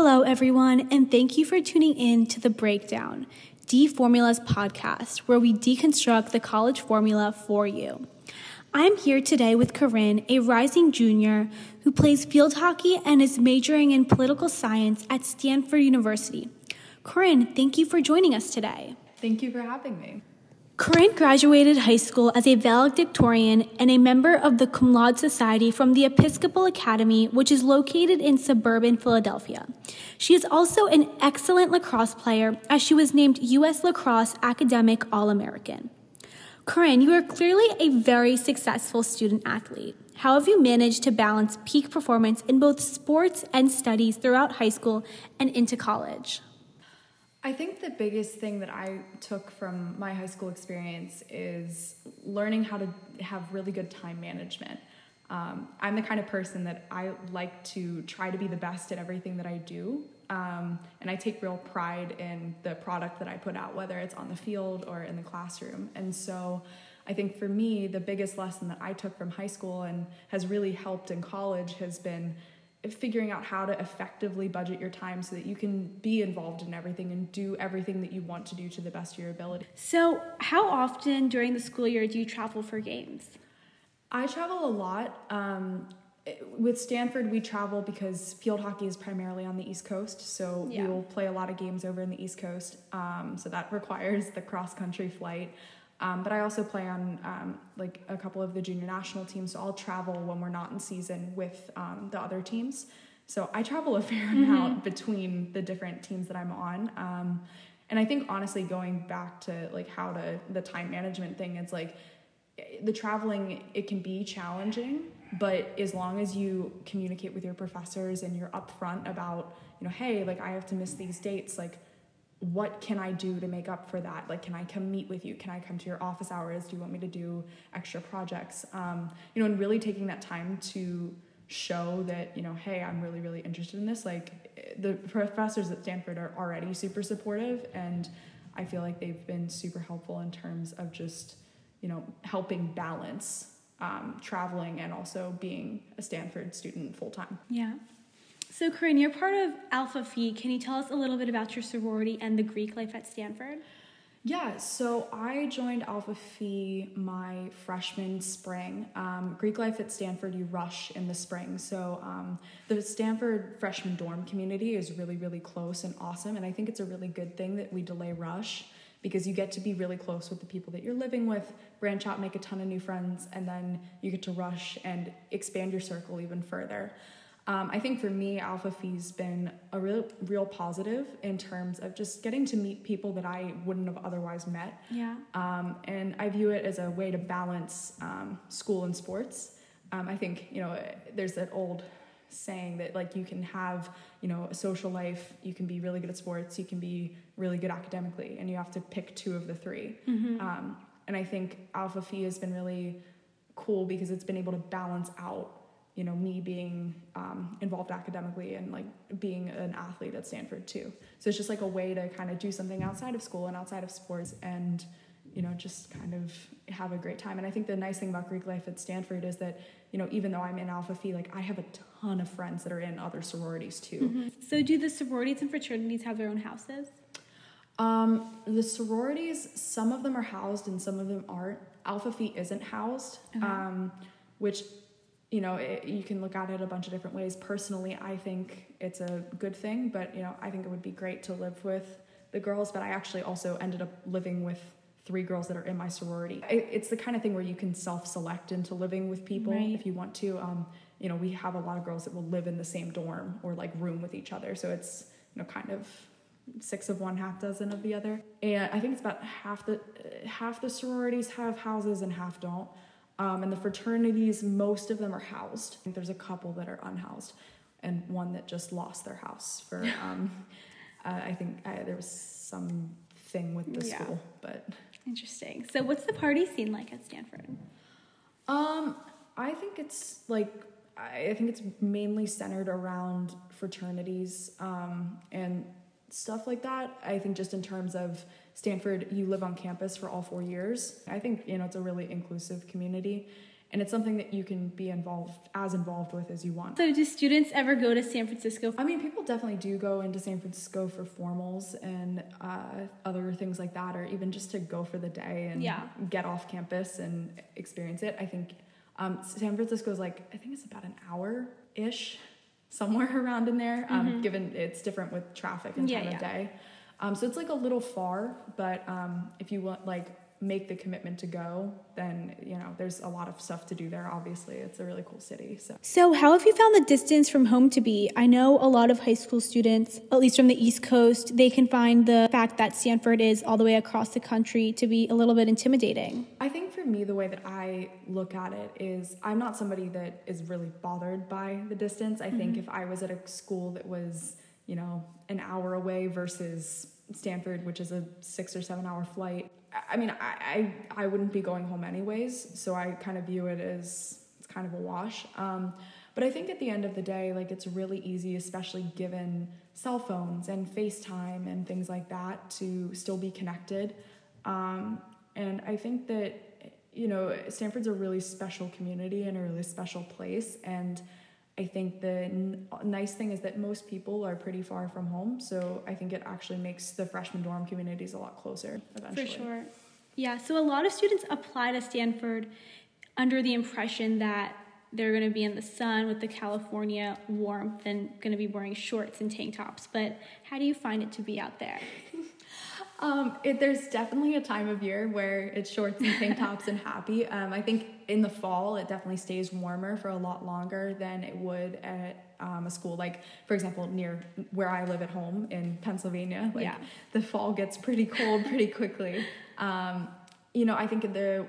Hello, everyone, and thank you for tuning in to The Breakdown, D Formula's podcast, where we deconstruct the college formula for you. I'm here today with Corinne, a rising junior who plays field hockey and is majoring in political science at Stanford University. Corinne, thank you for joining us today. Thank you for having me. Corinne graduated high school as a valedictorian and a member of the Cum Laude Society from the Episcopal Academy, which is located in suburban Philadelphia. She is also an excellent lacrosse player, as she was named U.S. Lacrosse Academic All American. Corinne, you are clearly a very successful student athlete. How have you managed to balance peak performance in both sports and studies throughout high school and into college? I think the biggest thing that I took from my high school experience is learning how to have really good time management. Um, I'm the kind of person that I like to try to be the best at everything that I do. Um, and I take real pride in the product that I put out, whether it's on the field or in the classroom. And so I think for me, the biggest lesson that I took from high school and has really helped in college has been figuring out how to effectively budget your time so that you can be involved in everything and do everything that you want to do to the best of your ability. So, how often during the school year do you travel for games? I travel a lot. Um, with Stanford, we travel because field hockey is primarily on the East Coast, so yeah. we will play a lot of games over in the East Coast. Um, so that requires the cross country flight. Um, but I also play on um, like a couple of the junior national teams, so I'll travel when we're not in season with um, the other teams. So I travel a fair mm-hmm. amount between the different teams that I'm on. Um, and I think honestly, going back to like how to the time management thing, it's like the traveling it can be challenging, but as long as you communicate with your professors and you're upfront about you know, hey, like I have to miss these dates, like what can I do to make up for that? Like, can I come meet with you? Can I come to your office hours? Do you want me to do extra projects? Um, you know, and really taking that time to show that, you know, hey, I'm really, really interested in this. Like, the professors at Stanford are already super supportive, and I feel like they've been super helpful in terms of just, you know, helping balance um, traveling and also being a Stanford student full time. Yeah. So, Corinne, you're part of Alpha Phi. Can you tell us a little bit about your sorority and the Greek life at Stanford? Yeah, so I joined Alpha Phi my freshman spring. Um, Greek life at Stanford, you rush in the spring. So um, the Stanford freshman dorm community is really, really close and awesome. And I think it's a really good thing that we delay rush because you get to be really close with the people that you're living with, branch out, make a ton of new friends, and then you get to rush and expand your circle even further. Um, I think for me, Alpha Phi's been a real, real positive in terms of just getting to meet people that I wouldn't have otherwise met. Yeah. Um, and I view it as a way to balance um, school and sports. Um, I think you know there's that old saying that like you can have you know a social life, you can be really good at sports, you can be really good academically, and you have to pick two of the 3 mm-hmm. Um, and I think Alpha Phi has been really cool because it's been able to balance out you know me being um, involved academically and like being an athlete at stanford too. So it's just like a way to kind of do something outside of school and outside of sports and you know just kind of have a great time. And i think the nice thing about greek life at stanford is that you know even though i'm in alpha phi like i have a ton of friends that are in other sororities too. Mm-hmm. so do the sororities and fraternities have their own houses? Um, the sororities some of them are housed and some of them aren't. Alpha phi isn't housed okay. um, which you know, it, you can look at it a bunch of different ways. Personally, I think it's a good thing, but you know, I think it would be great to live with the girls. But I actually also ended up living with three girls that are in my sorority. It, it's the kind of thing where you can self-select into living with people right. if you want to. Um, you know, we have a lot of girls that will live in the same dorm or like room with each other, so it's you know kind of six of one half dozen of the other and i think it's about half the half the sororities have houses and half don't um, and the fraternities, most of them are housed. I think There's a couple that are unhoused, and one that just lost their house for. Um, uh, I think uh, there was some thing with the yeah. school, but interesting. So, what's the party scene like at Stanford? Um, I think it's like I think it's mainly centered around fraternities um, and stuff like that. I think just in terms of Stanford, you live on campus for all four years. I think, you know, it's a really inclusive community. and it's something that you can be involved as involved with as you want. So, do students ever go to San Francisco? I mean, people definitely do go into San Francisco for formals and uh, other things like that, or even just to go for the day and yeah. get off campus and experience it. I think um, San Francisco is like I think it's about an hour ish, somewhere around in there. Um, mm-hmm. Given it's different with traffic and time yeah, of day, um, so it's like a little far. But um, if you want like make the commitment to go, then you know there's a lot of stuff to do there. Obviously, it's a really cool city. So, so how have you found the distance from home to be? I know a lot of high school students, at least from the East Coast, they can find the fact that Stanford is all the way across the country to be a little bit intimidating. I think for me, the way that I look at it is, I'm not somebody that is really bothered by the distance. I mm-hmm. think if I was at a school that was, you know, an hour away versus Stanford, which is a six or seven hour flight, I mean, I, I, I wouldn't be going home anyways, so I kind of view it as it's kind of a wash. Um, but I think at the end of the day, like it's really easy, especially given cell phones and FaceTime and things like that, to still be connected. Um, and I think that you know Stanford's a really special community and a really special place, and I think the n- nice thing is that most people are pretty far from home, so I think it actually makes the freshman dorm communities a lot closer eventually. For sure. Yeah, so a lot of students apply to Stanford under the impression that they're going to be in the sun with the California warmth and going to be wearing shorts and tank tops. But how do you find it to be out there? Um, it, there's definitely a time of year where it's shorts and tank tops and happy. Um, I think in the fall it definitely stays warmer for a lot longer than it would at um, a school like, for example, near where I live at home in Pennsylvania. Like yeah. the fall gets pretty cold pretty quickly. Um, you know, I think the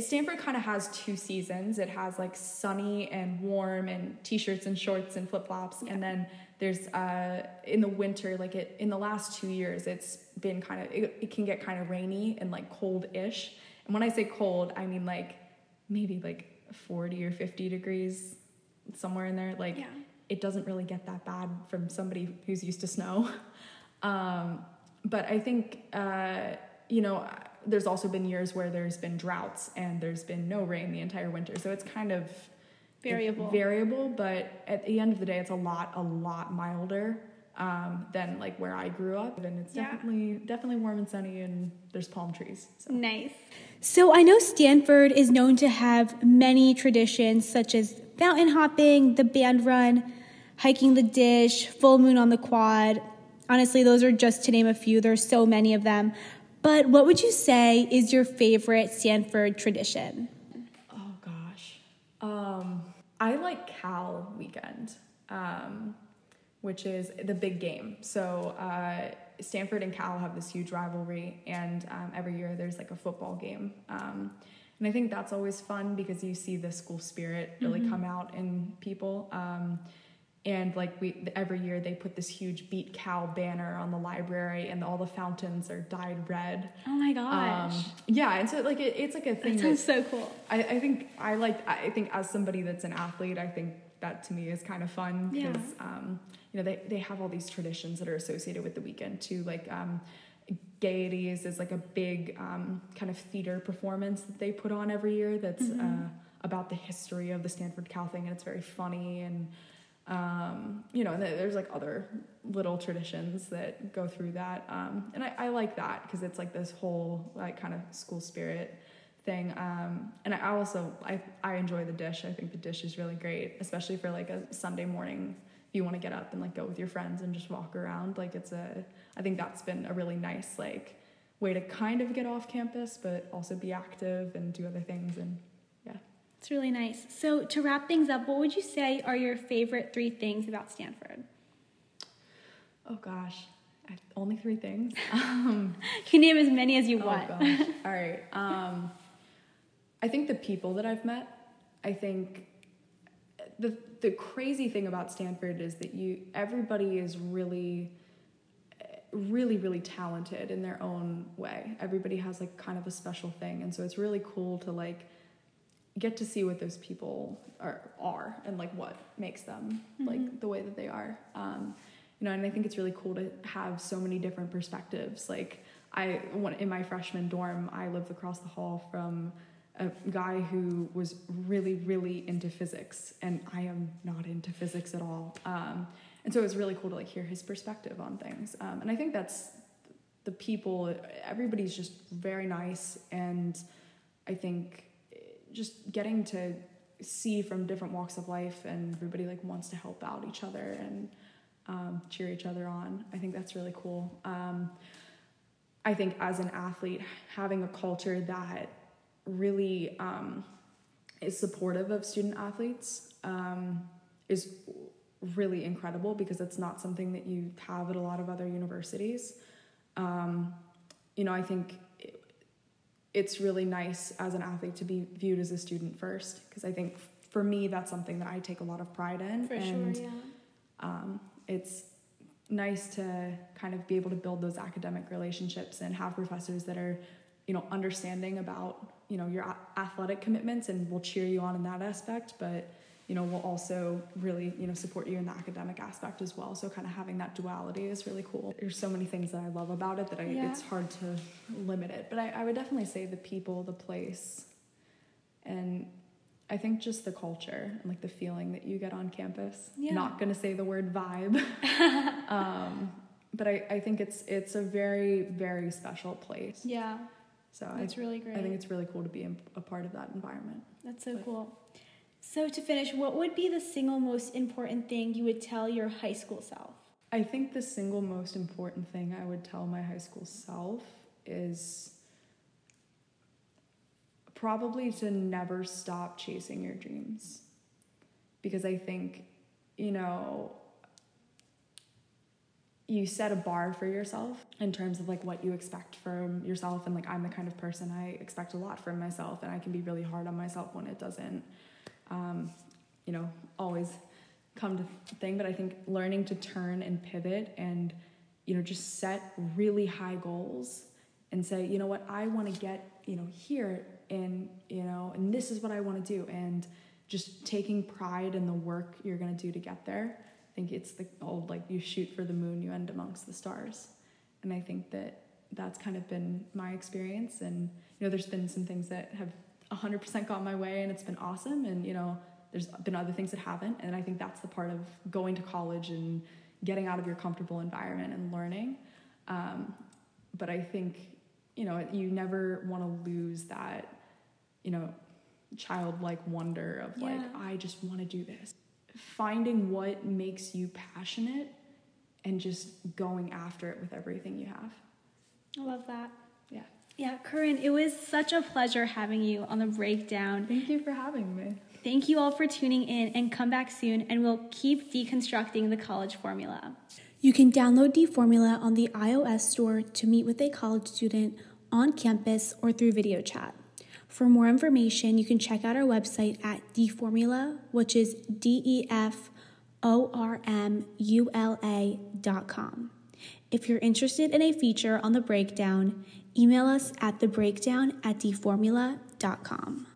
Stanford kind of has two seasons. It has like sunny and warm and t-shirts and shorts and flip-flops yeah. and then there's uh in the winter like it in the last 2 years it's been kind of it, it can get kind of rainy and like cold-ish. And when I say cold, I mean like maybe like 40 or 50 degrees somewhere in there like yeah. it doesn't really get that bad from somebody who's used to snow. Um, but I think uh, you know there's also been years where there's been droughts and there's been no rain the entire winter. So it's kind of variable. Variable, but at the end of the day, it's a lot, a lot milder um, than like where I grew up, and it's yeah. definitely, definitely warm and sunny, and there's palm trees. So. Nice. So I know Stanford is known to have many traditions, such as fountain hopping, the band run, hiking the dish, full moon on the quad. Honestly, those are just to name a few. There's so many of them. But what would you say is your favorite Stanford tradition? Um, I like Cal weekend, um, which is the big game. So uh, Stanford and Cal have this huge rivalry, and um, every year there's like a football game. Um, and I think that's always fun because you see the school spirit really mm-hmm. come out in people. And like we every year they put this huge beat Cal banner on the library and all the fountains are dyed red oh my gosh um, yeah and so like it, it's like a thing that sounds so cool I, I think i like i think as somebody that's an athlete i think that to me is kind of fun because yeah. um, you know they, they have all these traditions that are associated with the weekend too like um, Gaieties is like a big um, kind of theater performance that they put on every year that's mm-hmm. uh, about the history of the stanford cal thing and it's very funny and um, you know, there's like other little traditions that go through that. Um, and I, I, like that because it's like this whole like kind of school spirit thing. Um, and I also, I, I enjoy the dish. I think the dish is really great, especially for like a Sunday morning. If you want to get up and like go with your friends and just walk around, like it's a, I think that's been a really nice like way to kind of get off campus, but also be active and do other things. And it's really nice. So, to wrap things up, what would you say are your favorite three things about Stanford? Oh gosh, only three things. Um, you can name as many as you oh want. Gosh. All right. Um, I think the people that I've met. I think the the crazy thing about Stanford is that you everybody is really really really talented in their own way everybody has like kind of a special thing and so it's really cool to like get to see what those people are are and like what makes them mm-hmm. like the way that they are um, you know and i think it's really cool to have so many different perspectives like i in my freshman dorm i lived across the hall from a guy who was really, really into physics, and I am not into physics at all. Um, and so it was really cool to like hear his perspective on things. Um, and I think that's the people. Everybody's just very nice, and I think just getting to see from different walks of life, and everybody like wants to help out each other and um, cheer each other on. I think that's really cool. Um, I think as an athlete, having a culture that really um, is supportive of student athletes um, is really incredible because it's not something that you have at a lot of other universities. Um, you know, I think it's really nice as an athlete to be viewed as a student first because I think for me that's something that I take a lot of pride in. For and, sure, yeah. Um, it's nice to kind of be able to build those academic relationships and have professors that are, you know, understanding about you know your athletic commitments and will cheer you on in that aspect but you know will also really you know support you in the academic aspect as well so kind of having that duality is really cool there's so many things that i love about it that I, yeah. it's hard to limit it but I, I would definitely say the people the place and I think just the culture and like the feeling that you get on campus. Yeah. Not gonna say the word vibe. um, but I, I think it's it's a very, very special place. Yeah. So it's really great. I think it's really cool to be a part of that environment. That's so but, cool. So to finish, what would be the single most important thing you would tell your high school self? I think the single most important thing I would tell my high school self is probably to never stop chasing your dreams. Because I think, you know, you set a bar for yourself in terms of like what you expect from yourself and like i'm the kind of person i expect a lot from myself and i can be really hard on myself when it doesn't um, you know always come to thing but i think learning to turn and pivot and you know just set really high goals and say you know what i want to get you know here and you know and this is what i want to do and just taking pride in the work you're going to do to get there I think it's the old like you shoot for the moon, you end amongst the stars. And I think that that's kind of been my experience. And you know, there's been some things that have 100% gone my way, and it's been awesome. And you know, there's been other things that haven't. And I think that's the part of going to college and getting out of your comfortable environment and learning. Um, but I think you know you never want to lose that you know childlike wonder of like. I just want to do this finding what makes you passionate and just going after it with everything you have. I love that. Yeah. Yeah, Corinne, it was such a pleasure having you on the breakdown. Thank you for having me. Thank you all for tuning in and come back soon and we'll keep deconstructing the college formula. You can download D-Formula on the iOS store to meet with a college student on campus or through video chat. For more information, you can check out our website at DeFormula, which is D E F O R M U L A dot com. If you're interested in a feature on the breakdown, email us at thebreakdown at dformula.com.